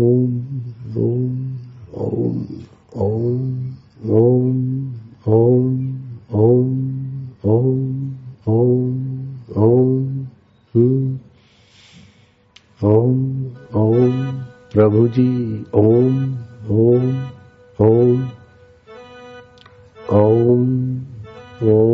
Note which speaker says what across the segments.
Speaker 1: ओम ओम ओम ओम ओम ओम ओम ओम ओम ओम हम्म ओम ओम प्रभु जी ओम ओम ओम ओम ओम ओम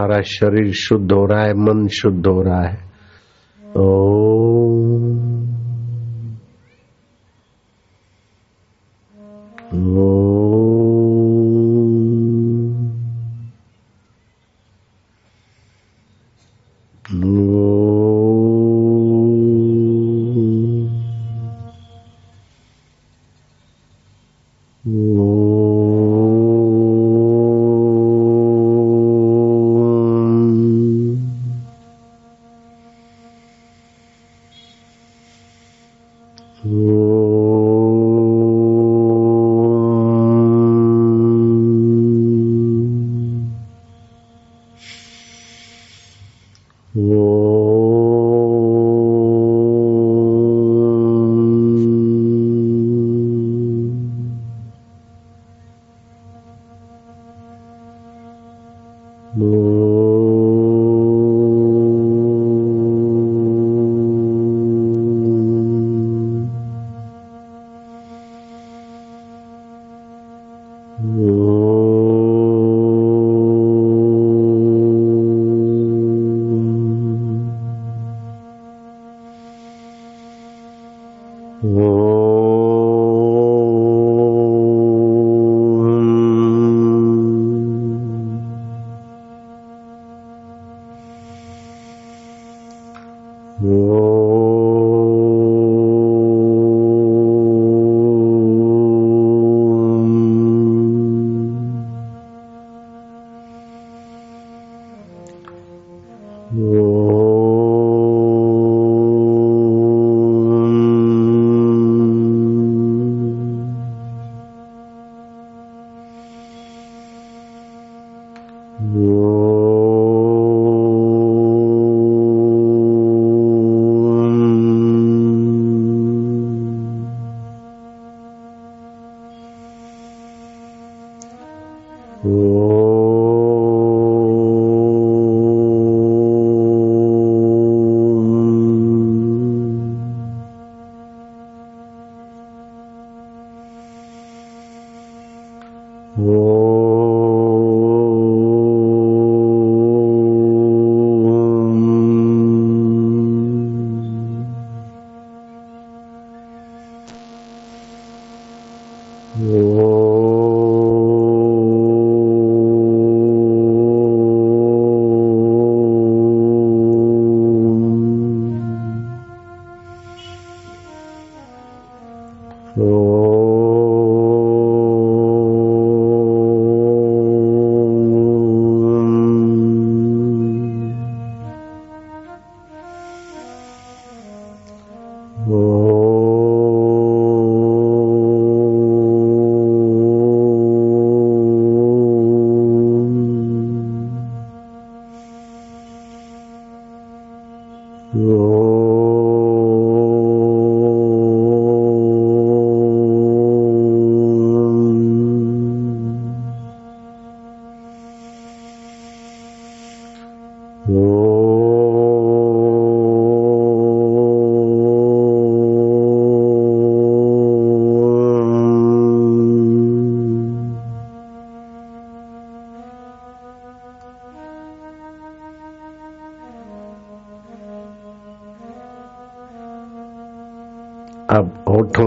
Speaker 1: तुम्हारा शरीर शुद्ध हो रहा है मन शुद्ध हो रहा है। ओ, अब Lord. Oh.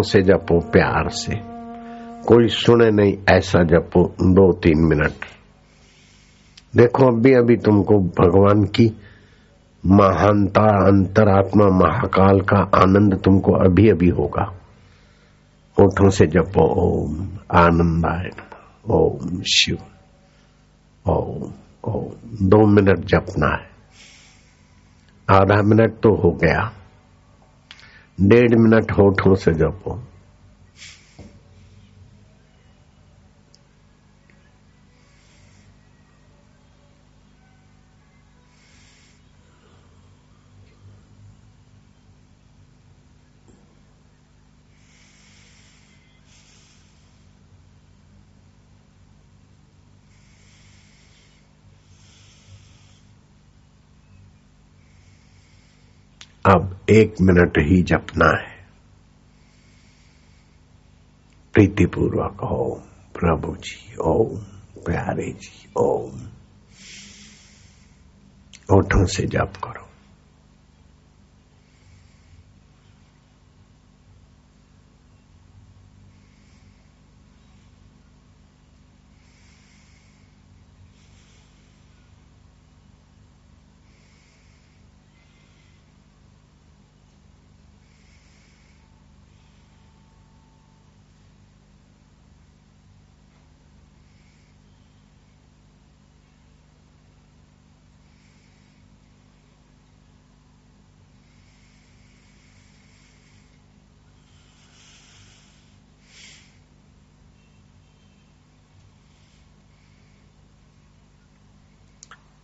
Speaker 1: से जपो प्यार से। कोई सुने नहीं ऐसा जपो दो तीन मिनट। देखो अभी अभी तुमको भगवान की महानता, अंतरात्मा, महाकाल का आनंद तुमको अभी अभी होगा। होठों से जपो, ओम आनंदाय ओम शिव, ओम ओम। दो मिनट जपना है। आधा मिनट तो हो गया। डेढ़ मिनट होठों से जपो। अब एक मिनट ही जपना है। प्रीतिपूर्वक ओम, प्रभु जी ओम, प्यारे जी ओम। ओठों से जप करो।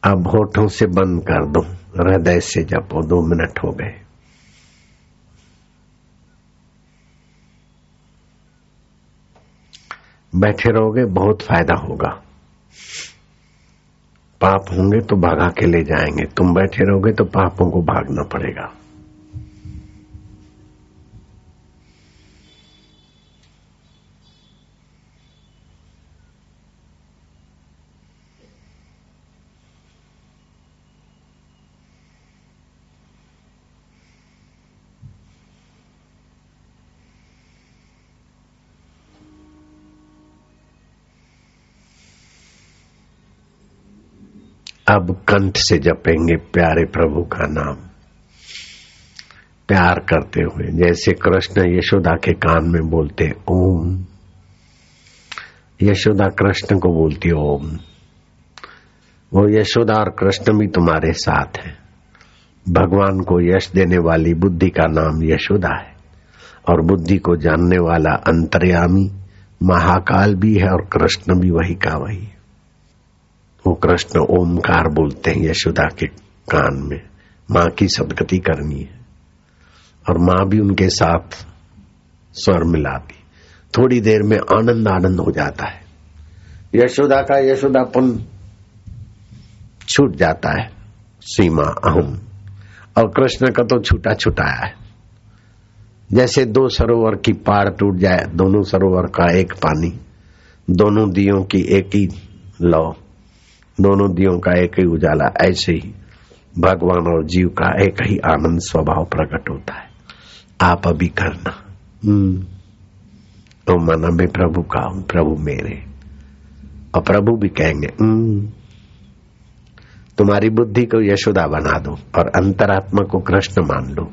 Speaker 1: अब होठों से बंद कर दो, हृदय से जपो, दो मिनट हो गए। बैठे रहोगे, बहुत फ़ायदा होगा। पाप होंगे तो भागा के ले जाएँगे, तुम बैठे रहोगे तो पापों को भागना पड़ेगा। अब कंठ से जपेंगे प्यारे प्रभु का नाम। प्यार करते हुए, जैसे कृष्ण यशोदा के कान में बोलते, ओम। यशोदा कृष्ण को बोलती, ओम। वो यशोदा और कृष्ण भी तुम्हारे साथ है। भगवान को यश देने वाली बुद्धि का नाम यशोदा है, और बुद्धि को जानने वाला अंतर्यामी महाकाल भी है, और कृष्ण भी वही का वही है। वो कृष्ण ओमकार बोलते हैं यशोदा के कान में। माँ की सदगति करनी है। और माँ भी उनके साथ स्वर मिलाती। थोड़ी देर में आनंद आनंद हो जाता है। यशोदा का यशोदापन छूट जाता है। सीमा अहम। और कृष्ण का तो छूटा छुटाया है। जैसे दो सरोवर की पार टूट जाए, दोनों सरोवर का एक पानी, दोनों दियों की एक ही लौ। दोनों दियों का एक ही उजाला ऐसे ही भगवान और जीव का एक ही आनंद स्वभाव प्रकट होता है। आप अभी करना। तो माना मैं प्रभु का हूँ प्रभु मेरे। और प्रभु भी कहेंगे तुम्हारी बुद्धि को यशोदा बना दो और अंतरात्मा को कृष्ण मान लो।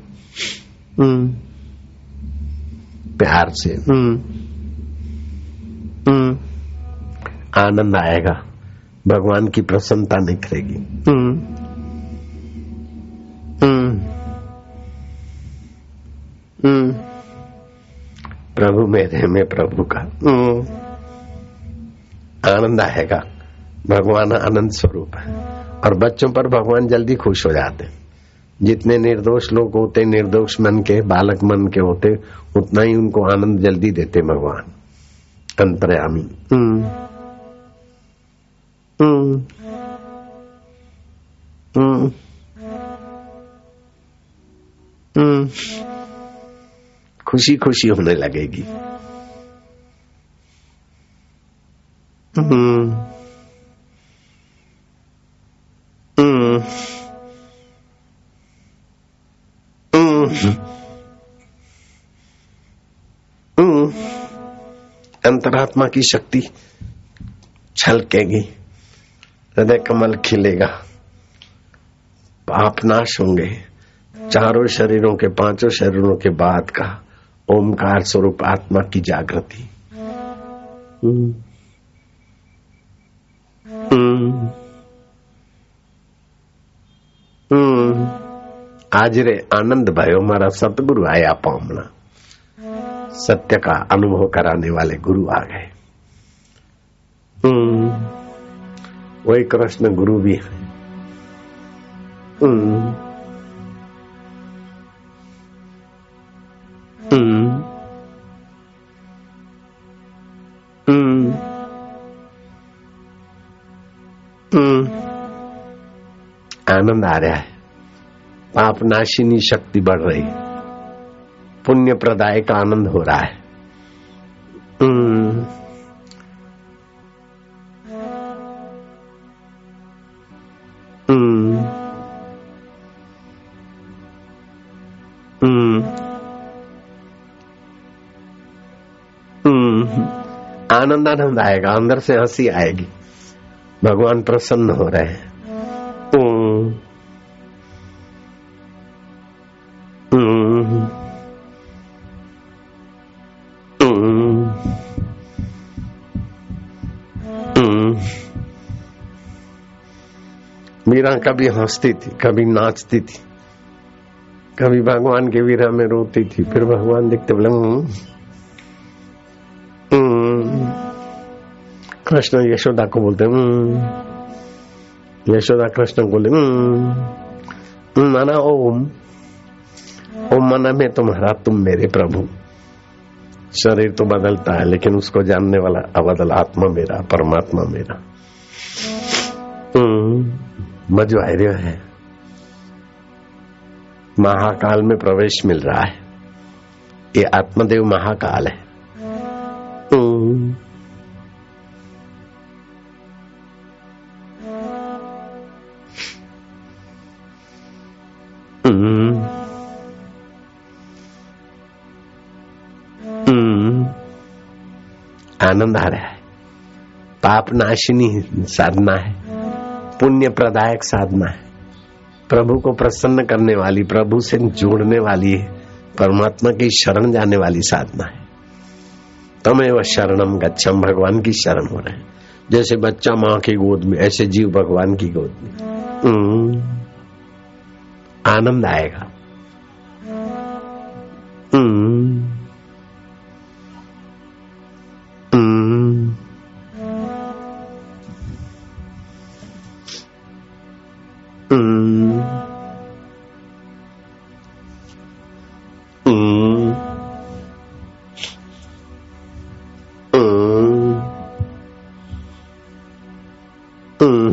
Speaker 1: प्यार से। आनंद आएगा। भगवान की प्रसन्नता निखरेगी। हम्म। हम्म। हम्म। प्रभु मेरे में प्रभु का। आनंद आएगा। भगवान आनंद स्वरूप है। और बच्चों पर भगवान जल्दी खुश हो जाते हैं। जितने निर्दोष लोग होते निर्दोष मन के बालक मन के होते उतना ही उनको आनंद जल्दी देते भगवान। अंतर्यामी हम्म हम्म हम्म खुशी खुशी होने लगेगी। अंतरात्मा की शक्ति छलकेगी। हृदय कमल खिलेगा पाप नाश होंगे चारों शरीरों के, पाँचों शरीरों के बाद का ओमकार स्वरूप आत्मा की जागृति हम्म। हम्म। हम्म। आज रे आनंद भयो हमारा सतगुरु आया पामना सत्य का अनुभव कराने वाले गुरु आ गए वही कृष्ण गुरु भी है। आनंद आ रहा है। पाप नाशिनी शक्ति बढ़ रही पुण्य प्रदाय का आनंद हो रहा है। आनंद आनंद आएगा, अंदर से हँसी आएगी। भगवान प्रसन्न हो रहे हैं। मीरा कभी हंसती थी, कभी नाचती थी, कभी भगवान के वीरा में रोती थी, फिर भगवान देखते बोले कृष्ण यशोदा को बोलते। यशोदा कृष्ण बोले माना ओम ओम माना मैं तुम्हारा तुम मेरे प्रभु शरीर तो बदलता है, लेकिन उसको जानने वाला अबदल आत्मा मेरा, परमात्मा मेरा। मजो आ रहा है। महाकाल में प्रवेश मिल रहा है। ये आत्मदेव महाकाल है। आनंद आ रहा है। पाप नाशिनी साधना है। पुण्य प्रदायक साधना है। प्रभु को प्रसन्न करने वाली, प्रभु से जोड़ने वाली है परमात्मा की शरण जाने वाली साधना है। तमें वह शरणम गच्छम भगवान की शरण हो रहे हैं। जैसे बच्चा माँ की गोद में, ऐसे जीव भगवान की गोद में। हम्म। आनंद आएगा।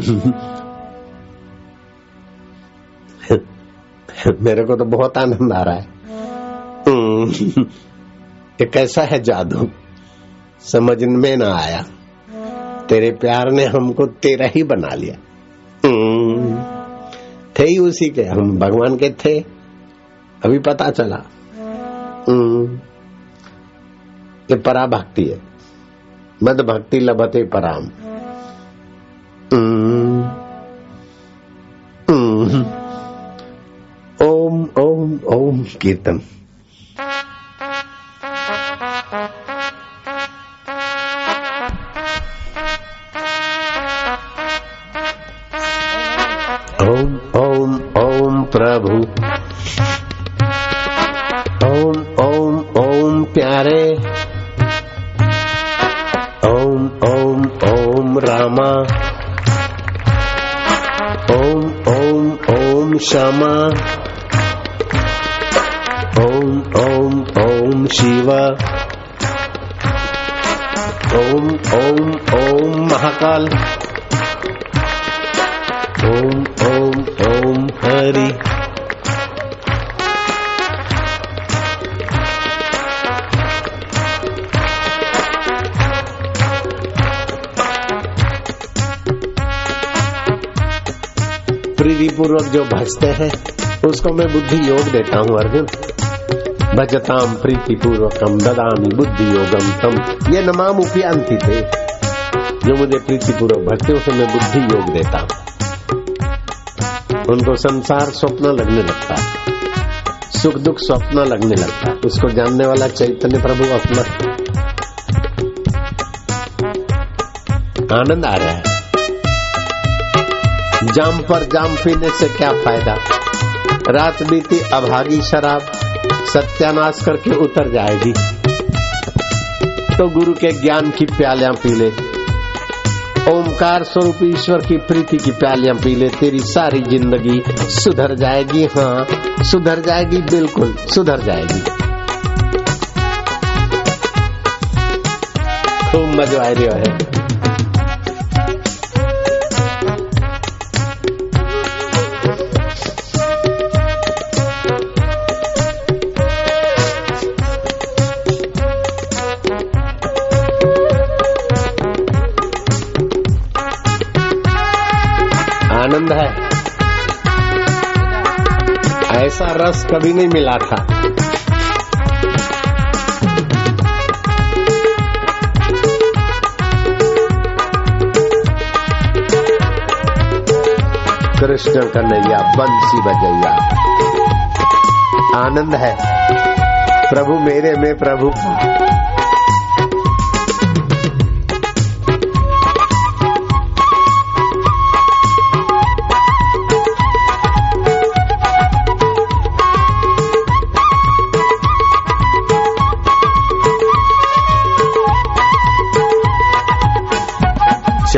Speaker 1: मेरे को तो बहुत आनंद आ रहा है। हम्म। ये कैसा है जादू, समझ में ना आया। तेरे प्यार ने हमको तेरा ही बना लिया। हम्म। थे ही उसी के, हम भगवान के थे। अभी पता चला। हम्म। ये पराभक्ति है। मद भक्ति लभते पराम। ओम ओम ओम कीर्तन। ओम ओम ओम प्रभु। ओम ओम ओम प्यारे। Om Om Om Rama. Shama Om Om Om Shiva. Om Om Om Mahakal. Om Om Om Hari. प्रीति पूर्वक जो भजते हैं, उसको मैं बुद्धि योग देता हूँ अर्जुन भजताम प्रीति पूर्वकम ददामी बुद्धि योगम तम। ये नमाम उपयांति थे जो मुझे प्रीति पूर्वक भक्ति उसे मैं बुद्धि योग देता हूँ। उनको संसार स्वप्न लगने लगता है। सुख दुख स्वप्न लगने लगता है। उसको जानने वाला चैतन्य प्रभु अपना। आनंद आ रहा है। जाम पर जाम पीने से क्या फ़ायदा? रात बीती अभागी शराब, सत्यानाश करके उतर जाएगी। तो गुरु के ज्ञान की प्यालियाँ पी ले। ओमकार स्वरूप ईश्वर की प्रीति की प्यालियाँ पी ले। तेरी सारी ज़िंदगी सुधर जाएगी हाँ सुधर जाएगी, बिल्कुल सुधर जाएगी। खूब मज़ा आ रहा है। आनंद है। ऐसा रस कभी नहीं मिला था। कृष्ण कन्हैया, बंसी बजैया। आनंद है। प्रभु मेरे में प्रभु।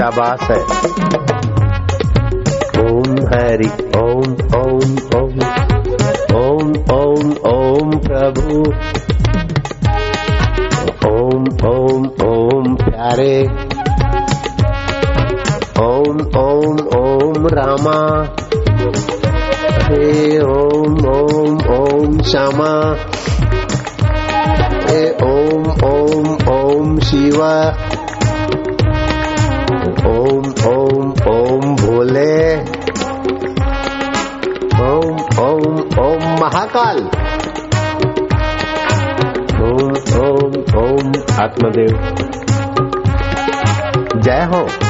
Speaker 1: शाबाश है? ओम हरि, ओम ओम ओम ओम ओम ओम प्रभु। ओम ओम ओम प्यारे। ओम ओम ओम रामा। ओम ओम ओम भोले। ओम ओम ओम महाकाल। ओम ओम ओम आत्मदेव। जय हो।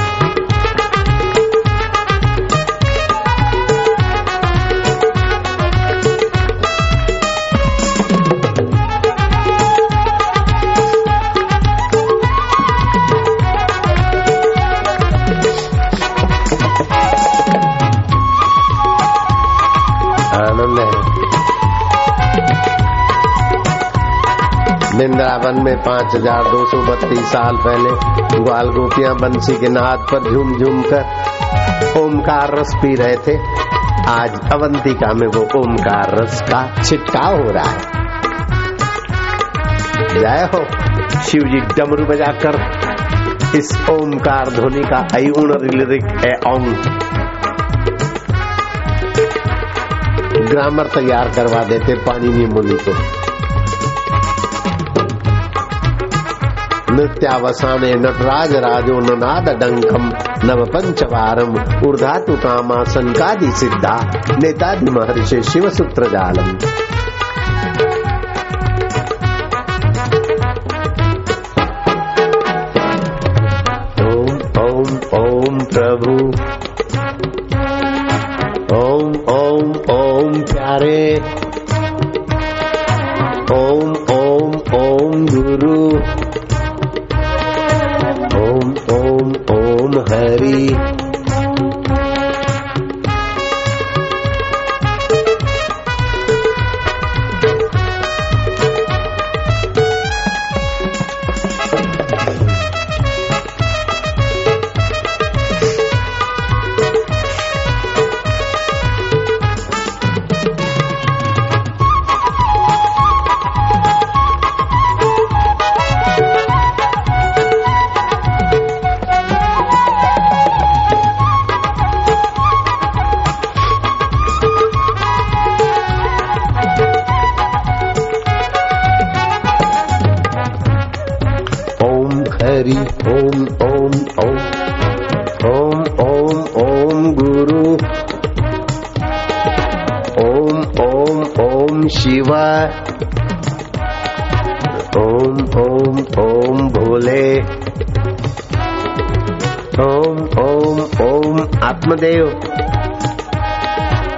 Speaker 1: वृंदावन में पाँच हज़ार दो सौ बत्तीस साल पहले ग्वाल गोपियाँ बंसी के नाद पर झूम झूम कर ओमकार रस पी रहे थे। आज अवंतिका में वो ओमकार रस का छिटकाव हो रहा है। जय हो। शिव जी डमरू बजाकर इस ओमकार ध्वनि का अयुण लिरिक है ओम ग्रामर तैयार करवा देते पानी मुनि को। नृत्यावसाने नटराज राजो ननाद डंकम नव पंचवारम ऊर्धातु कामा संकादि सिद्धा नेतादि महर्षि शिव सूत्र जालम प्रभु। ओम ओम ओम प्यारे। ओम ओम ओम हरि ओम ओम ओम ओम ओम ओम गुरु ओम ओम ओम शिवा ओम ओम ओम भोले ओम ओम ओम आत्मदेव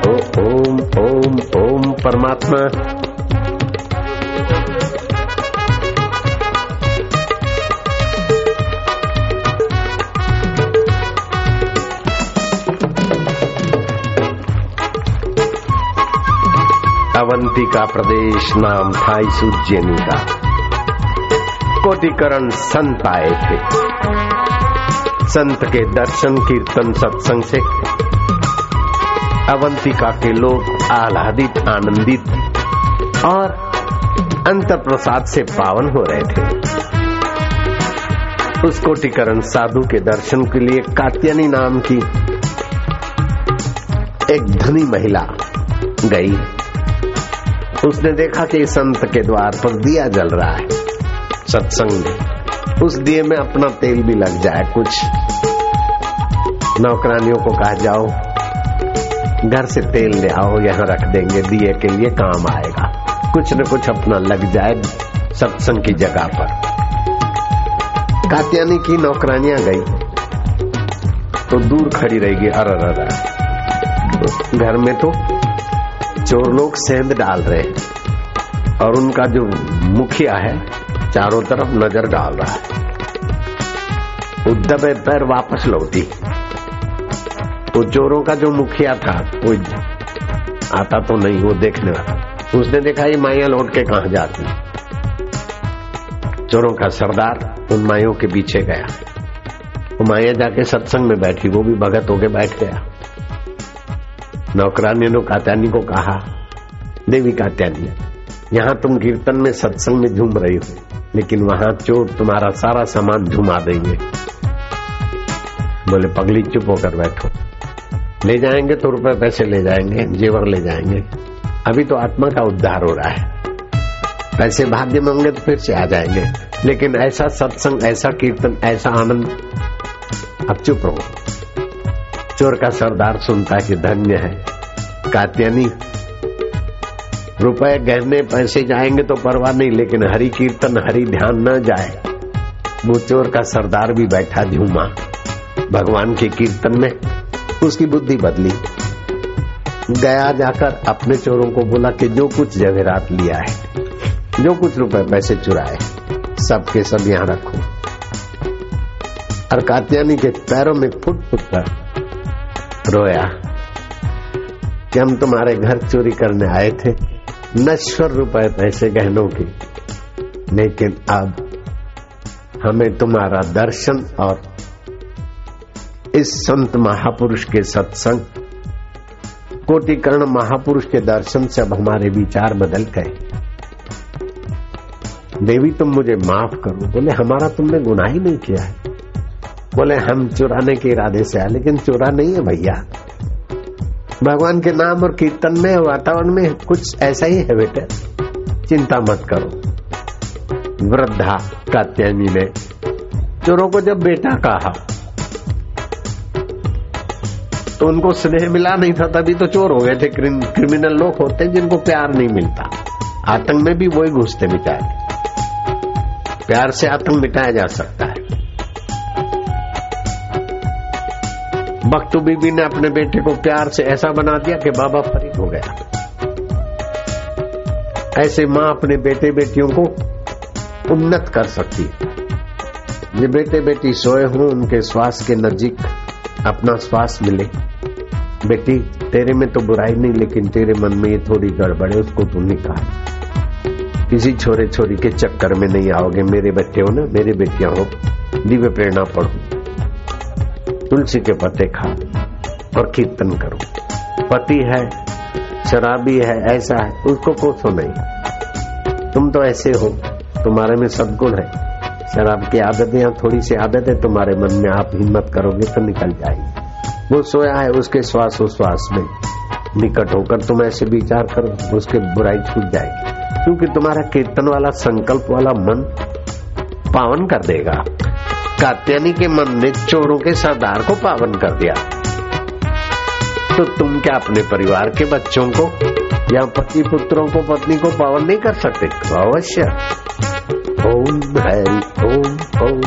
Speaker 1: ओम ओम ओम परमात्मा अवंती का प्रदेश नाम था इस का कोटिकरण संत आए थे। संत के दर्शन, कीर्तन, सत्संग से। अवंतिका के लोग आह्लादित, आनंदित और अंत प्रसाद से पावन हो रहे थे। उस कोटिकरण साधु के दर्शन के लिए कात्यानी नाम की एक धनी महिला गई। उसने देखा कि संत के द्वार पर दिया जल रहा है। सत्संग। उस दिए में अपना तेल भी लग जाए कुछ। नौकरानियों को कहा, जाओ, घर से तेल ले आओ, यहाँ रख देंगे, दिए के लिए काम आएगा। कुछ न कुछ अपना लग जाए सत्संग की जगह पर। कात्यानी की नौकरानियाँ गई। तो दूर खड़ी रहेगी अर अर घर में तो चोर लोग सेंध डाल रहे हैं और उनका जो मुखिया है, चारों तरफ़ नज़र डाल रहा है। उद्धवे पैर वापस लौटी। तो चोरों का जो मुखिया था, वो आता तो नहीं, वो देखने वाला। उसने देखा, ये माइया लौट के कहा जाती चोरों का सरदार उन माइयों के पीछे गया। वो माया जाके सत्संग में बैठी, वो भी भगत होके बैठ गया। नौकरानी ने कात्यानी को कहा, देवी कात्यानी यहाँ तुम कीर्तन में सत्संग में झूम रही हो, लेकिन वहाँ चोर तुम्हारा सारा सामान झुमा देंगे। बोले, पगली, चुप होकर बैठो। ले जाएँगे तो रुपए पैसे ले जाएँगे, जेवर ले जाएँगे। अभी तो आत्मा का उद्धार हो रहा है। पैसे भाग्य मांगे तो फिर से आ जाएँगे। लेकिन ऐसा सत्संग, ऐसा कीर्तन, ऐसा आनंद, अब चुप रहो। चोर का सरदार सुनता कि धन्य है। कात्यानी रुपए गहने पैसे जाएँगे तो परवाह नहीं, लेकिन हरि कीर्तन, हरि ध्यान न जाए वो चोर का सरदार भी बैठा झूमा भगवान के कीर्तन में उसकी बुद्धि बदली। गया जाकर अपने चोरों को बोला कि जो कुछ जवेरात लिया है, जो कुछ रुपए पैसे चुराए, सबके सब यहाँ रखो। और कात्यानी के पैरों में फुट फुट कर रोया कि हम तुम्हारे घर चोरी करने आए थे, नश्वर रुपए पैसे गहनों के। लेकिन अब हमें तुम्हारा दर्शन और इस संत महापुरुष के सत्संग, कोटिकर्ण महापुरुष के दर्शन से अब हमारे विचार बदल गए। देवी, तुम मुझे माफ़ करो, बोले, हमारा तुमने गुनाह ही नहीं किया है। बोले, हम चुराने के इरादे से आए, लेकिन चुरा नहीं है भैया। भगवान के नाम और कीर्तन में वातावरण में कुछ ऐसा ही है बेटे। चिंता मत करो। वृद्धा कात्यायनी ने चोरों को जब बेटा कहा तो उनको स्नेह मिला नहीं था, तभी तो चोर हो गए थे। क्रिमिनल लोग होते जिनको प्यार नहीं मिलता। आतंक में भी वही घुसते बेचारे। प्यार से आतंक मिटाया जा सकता बख्तू बीबी ने अपने बेटे को प्यार से ऐसा बना दिया कि बाबा फरीद हो गया ऐसे माँ अपने बेटे बेटियों को उन्नत कर सकती है। ये बेटे बेटी सोए हों, उनके श्वास के नजीक अपना श्वास मिले। बेटी, तेरे में तो बुराई नहीं, लेकिन तेरे मन में ये थोड़ी गड़बड़ है, उसको तू निकाल। किसी छोरे छोरी के चक्कर में नहीं आओगे, मेरे बच्चे हो ना, मेरे बेटियाँ हो, दिव्य प्रेरणा पढ़ो तुलसी के पत्ते खा और कीर्तन करो। पति है, शराबी है, ऐसा है, उसको कोसो नहीं। तुम तो ऐसे हो, तुम्हारे में सदगुण है। शराब की आदतें या थोड़ी सी आदत है, तुम्हारे मन में आप हिम्मत करोगे तो निकल जाएगी। वो सोया है, उसके श्वास श्वास में निकट होकर तुम ऐसे विचार करो, उसके बुराई छूट जाएगी। क्योंकि तुम्हारा कीर्तन वाला, संकल्प वाला मन पावन कर देगा कात्यानी के मन ने चोरों के सरदार को पावन कर दिया तो तुम क्या अपने परिवार के बच्चों को या पति पुत्रों को पत्नी को पावन नहीं कर सकते अवश्य ओम हरि ओम ओम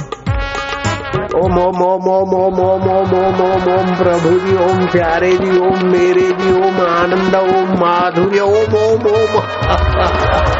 Speaker 1: ओम ओम ओम ओम ओम ओम ओम ओम ओम ओम प्रभु जी ओम प्यारे जी ओम मेरे जी ओम आनंद ओम माधुर्य ओम ओम ओम